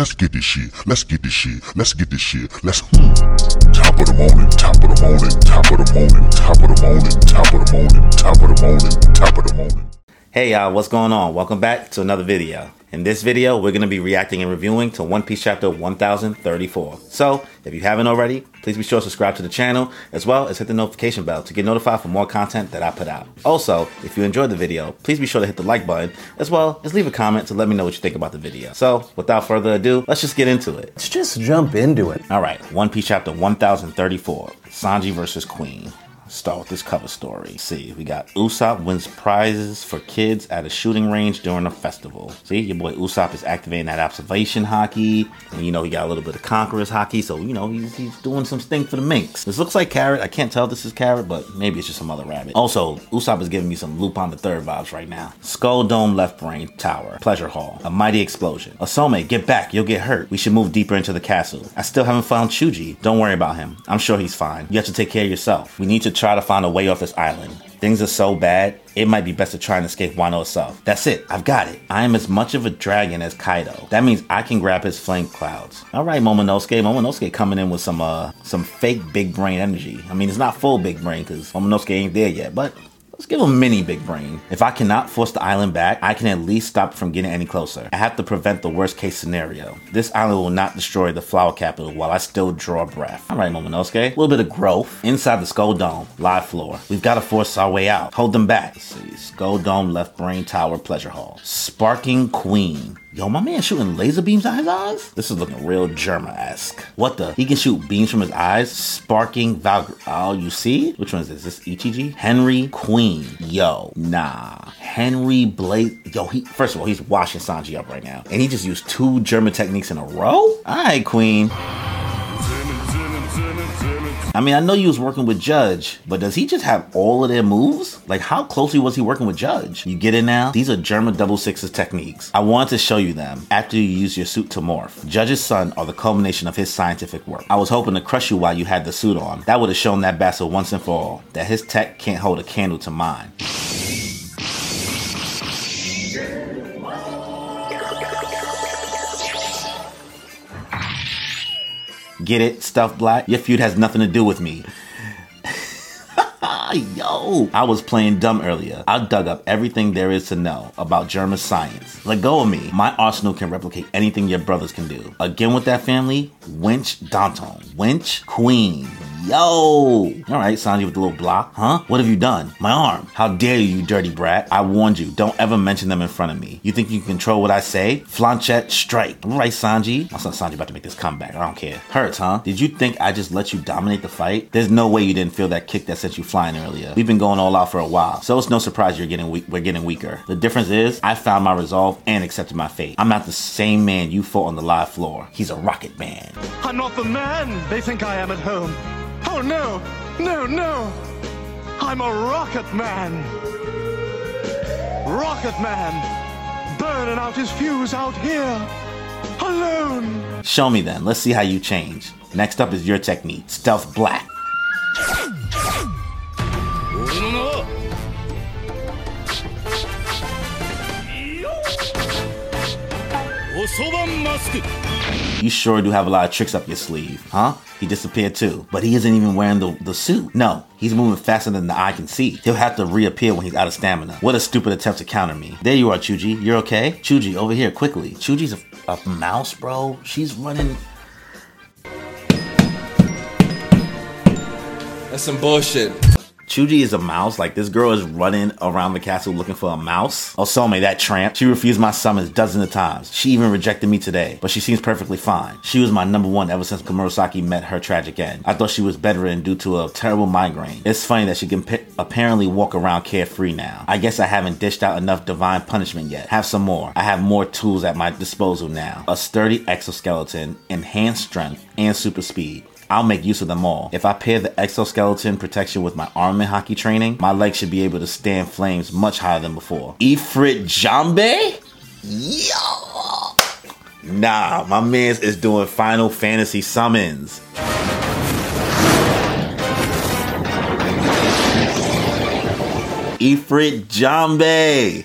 Let's get this shit. Let's get this shit. Let's get this shit. Let's. Hmm. Top of the morning. Top of the morning. Top of the morning. Top of the morning. Top of the morning. Top of the morning. Top of the morning. Hey y'all, what's going on? Welcome back to another video. In this video, we're going to be reacting and reviewing to One Piece Chapter 1034. So, if you haven't already, please be sure to subscribe to the channel, as well as hit the notification bell to get notified for more content that I put out. Also, if you enjoyed the video, please be sure to hit the like button, as well as leave a comment to let me know what you think about the video. So, without further ado, let's just get into it. Let's just jump into it. Alright, One Piece Chapter 1034, Sanji versus Queen start with this cover story. See, we got Usopp wins prizes for kids at a shooting range during a festival. See, your boy Usopp is activating that observation haki, and you know he got a little bit of conquerors haki, so you know he's, he's doing some stink for the minks. This looks like Carrot. I can't tell this is Carrot, but maybe it's just some other rabbit. Also, Usopp is giving me some Lupin the Third vibes right now. Skull Dome Left Brain Tower, Pleasure Hall, a mighty explosion. Osome, get back, you'll get hurt. We should move deeper into the castle. I still haven't found Chuji. Don't worry about him. I'm sure he's fine. You have to take care of yourself. We need to try to find a way off this island. Things are so bad, it might be best to try and escape Wano itself. That's it, I've got it. I am as much of a dragon as Kaido. That means I can grab his flame clouds. Alright, Momonosuke. Momonosuke coming in with some uh some fake big brain energy. I mean it's not full big brain because Momonosuke ain't there yet, but Let's give him mini big brain. If I cannot force the island back, I can at least stop from getting any closer. I have to prevent the worst case scenario. This island will not destroy the flower capital while I still draw breath. Alright, Momonosuke. A little bit of growth. Inside the Skull Dome, live floor. We've got to force our way out. Hold them back. Let's see. Skull Dome, Left Brain Tower, Pleasure Hall. Sparking Queen. Yo, my man shooting laser beams out his eyes? This is looking real Germa-esque. What the? He can shoot beams from his eyes? Sparking Valkyrie. Oh, you see? Which one is this? Is this Ichiji? Henry Queen. Yo, nah. Henry Blade. Yo, he first of all, he's washing Sanji up right now. And he just used two Germa techniques in a row? Alright, Queen. I mean, I know you was working with Judge, but does he just have all of their moves? Like, how closely was he working with Judge? You get it now? These are Germa double sixes techniques. I wanted to show you them after you use your suit to morph. Judge's son are the culmination of his scientific work. I was hoping to crush you while you had the suit on. That would have shown that bastard once and for all that his tech can't hold a candle to mine. Get it, Stealth Black? Your feud has nothing to do with me. Yo, I was playing dumb earlier. I dug up everything there is to know about Germa science. Let go of me. My arsenal can replicate anything your brothers can do. Again with that family, Winch Danton. Winch Queen. Yo! Alright, Sanji with the little block. Huh? What have you done? My arm. How dare you, you dirty brat. I warned you, don't ever mention them in front of me. You think you can control what I say? Flanchette strike. Alright, Sanji. My son Sanji about to make this comeback. I don't care. Hurts, huh? Did you think I just let you dominate the fight? There's no way you didn't feel that kick that sent you flying earlier. We've been going all out for a while, so it's no surprise you're getting weak. We're getting weaker. The difference is, I found my resolve and accepted my fate. I'm not the same man you fought on the live floor. He's a rocket man. I'm not the man they think I am at home. Oh no, no, no! I'm a rocket man! Rocket man! Burning out his fuse out here! Alone! Show me then. Let's see how you change. Next up is your technique, Stealth Black. You sure do have a lot of tricks up your sleeve, huh? He disappeared too. But he isn't even wearing the, the suit. No, he's moving faster than the eye can see. He'll have to reappear when he's out of stamina. What a stupid attempt to counter me. There you are, Chuji. You're okay? Chuji, over here, quickly. Chuji's a, a mouse, bro. She's running. That's some bullshit. Chuji is a mouse. Like this girl is running around the castle looking for a mouse. Oh, Osome, that tramp. She refused my summons dozens of times. She even rejected me today, but she seems perfectly fine. She was my number one ever since Komurasaki met her tragic end. I thought she was bedridden due to a terrible migraine. It's funny that she can p- apparently walk around carefree now. I guess I haven't dished out enough divine punishment yet. Have some more. I have more tools at my disposal now. A sturdy exoskeleton, enhanced strength, and super speed. I'll make use of them all. If I pair the exoskeleton protection with my armament haki training, my legs should be able to stand flames much higher than before. Ifrit Jambe? Yo! Nah, my man's is doing Final Fantasy summons. Ifrit Jambe.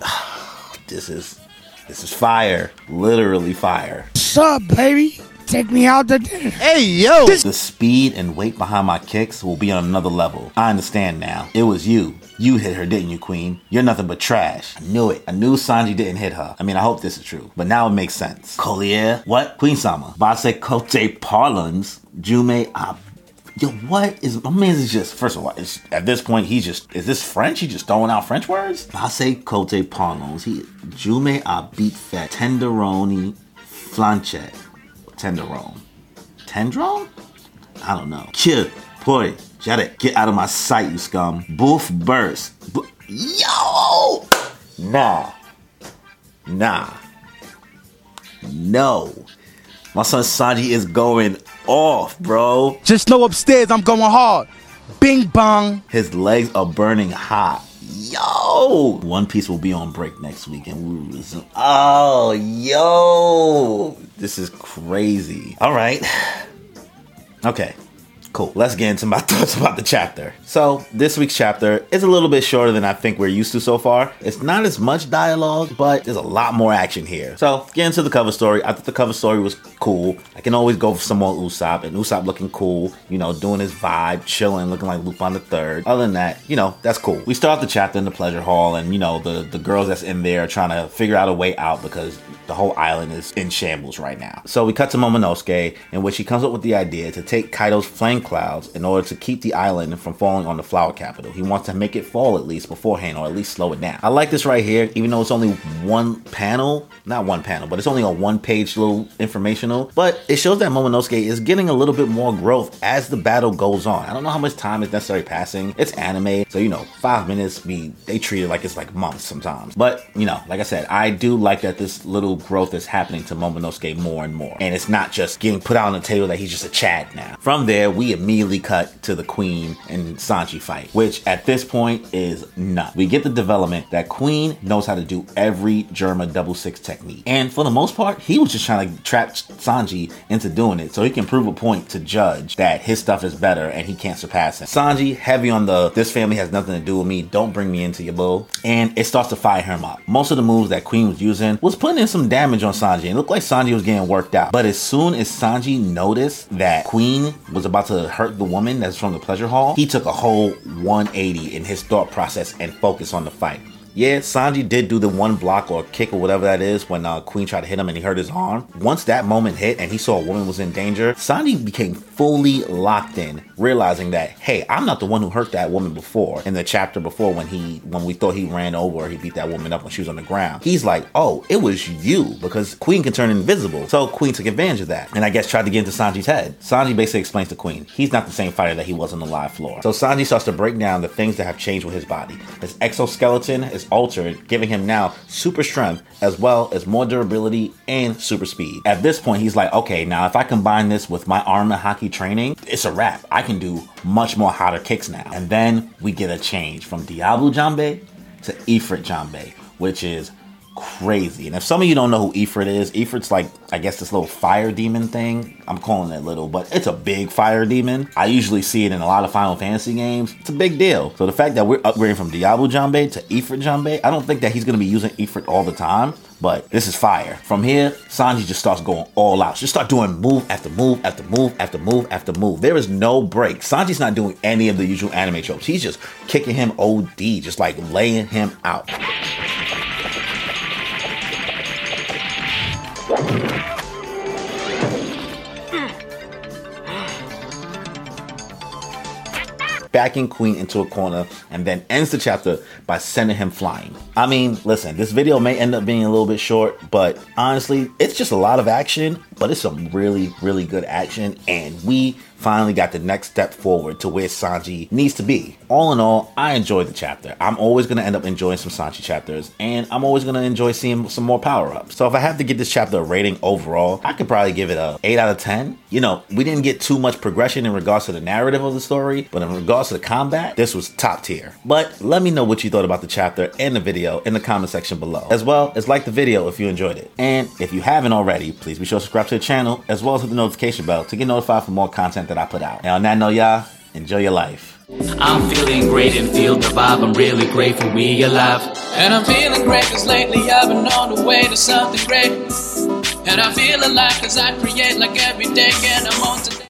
This is This is fire. Literally fire. What's up, baby? Take me out to dinner. Hey, yo! The speed and weight behind my kicks will be on another level. I understand now. It was you. You hit her, didn't you, Queen? You're nothing but trash. I knew it. I knew Sanji didn't hit her. I mean, I hope this is true. But now it makes sense. Collier? What? Queen Sama. Base Kote Parlance. Jume Ab. Yo, what is my man is just first of all, it's, at this point he's just is this French? He just throwing out French words? Base cote Parlance. He Jume Abit Fat Tenderoni Flanche. Tenderone. Tendron? I don't know. Kill, boy, Jade, get out of my sight, you scum. Boof burst. Bu- Yo! Nah. Nah. No. My son Sanji is going off, bro. Just know upstairs I'm going hard. Bing bong. His legs are burning hot. Yo! One Piece will be on break next week and we will resume. Oh, yo! This is crazy. All right. Okay. Cool. Let's get into my thoughts about the chapter. So, this week's chapter is a little bit shorter than I think we're used to so far. It's not as much dialogue, but there's a lot more action here. So, get into the cover story. I thought the cover story was cool. I can always go for some more Usopp, and Usopp looking cool, you know, doing his vibe, chilling, looking like Lupin the Third. Other than that, you know, that's cool. We start the chapter in the pleasure hall, and you know, the the girls that's in there are trying to figure out a way out because the whole island is in shambles right now. So we cut to Momonosuke, in which he comes up with the idea to take Kaido's flame clouds in order to keep the island from falling on the flower capital. He wants to make it fall at least beforehand, or at least slow it down. I like this right here, even though it's only one panel, not one panel, but it's only a one page little informational, but it shows that Momonosuke is getting a little bit more growth as the battle goes on. I don't know how much time is necessarily passing. It's anime, so you know, five minutes be they treat it like it's like months sometimes. But you know, like I said, I do like that this little growth is happening to Momonosuke more and more. And it's not just getting put out on the table that he's just a Chad now. From there, we immediately cut to the Queen and Sanji fight, which at this point is nuts. We get the development that Queen knows how to do every Germa double six technique. And for the most part, he was just trying to trap Sanji into doing it so he can prove a point to Judge that his stuff is better and he can't surpass him. Sanji, heavy on the this family has nothing to do with me, don't bring me into your bull. And it starts to fire him up. Most of the moves that Queen was using was putting in some damage on Sanji. It looked like Sanji was getting worked out. But as soon as Sanji noticed that Queen was about to hurt the woman that's from the pleasure hall, he took a whole 180 in his thought process and focus on the fight. Yeah, Sanji did do the one block or kick or whatever that is when uh, Queen tried to hit him and he hurt his arm. Once that moment hit and he saw a woman was in danger, Sanji became fully locked in, realizing that hey, I'm not the one who hurt that woman before. In the chapter before, when he when we thought he ran over, he beat that woman up when she was on the ground. He's like, oh, it was you because Queen can turn invisible. So Queen took advantage of that, and I guess tried to get into Sanji's head. Sanji basically explains to Queen he's not the same fighter that he was on the live floor. So Sanji starts to break down the things that have changed with his body. His exoskeleton is altered, giving him now super strength as well as more durability and super speed. At this point, he's like, okay, now if I combine this with my armament haki training, it's a wrap. I can do much more hotter kicks now. And then we get a change from Diablo Jambe to Ifrit Jambe, which is crazy. And if some of you don't know who Ifrit is, Ifrit's like, I guess this little fire demon thing. I'm calling it little, but it's a big fire demon. I usually see it in a lot of Final Fantasy games. It's a big deal. So the fact that we're upgrading from Diablo Jambe to Ifrit Jambe, I don't think that he's going to be using Ifrit all the time. But this is fire. From here, Sanji just starts going all out. Just start doing move after move after move after move after move. There is no break. Sanji's not doing any of the usual anime tropes. He's just kicking him OD, just like laying him out. Backing Queen into a corner and then ends the chapter by sending him flying. I mean, listen, this video may end up being a little bit short, but honestly, it's just a lot of action, but it's some really, really good action, and we finally got the next step forward to where Sanji needs to be. All in all, I enjoyed the chapter. I'm always going to end up enjoying some Sanji chapters, and I'm always going to enjoy seeing some more power ups. So if I have to give this chapter a rating overall, I could probably give it a 8 out of 10. You know, we didn't get too much progression in regards to the narrative of the story, but in regards to the combat, this was top tier. But let me know what you thought about the chapter and the video in the comment section below, as well as like the video if you enjoyed it. And if you haven't already, please be sure to subscribe to the channel, as well as hit the notification bell to get notified for more content that I put out. And on that note, y'all, Enjoy your life. I'm feeling great and feel the vibe. I'm really grateful we alive. And I'm feeling great cause lately I've been on the way to something great. And I feel alive cause I create like every day and I'm on today.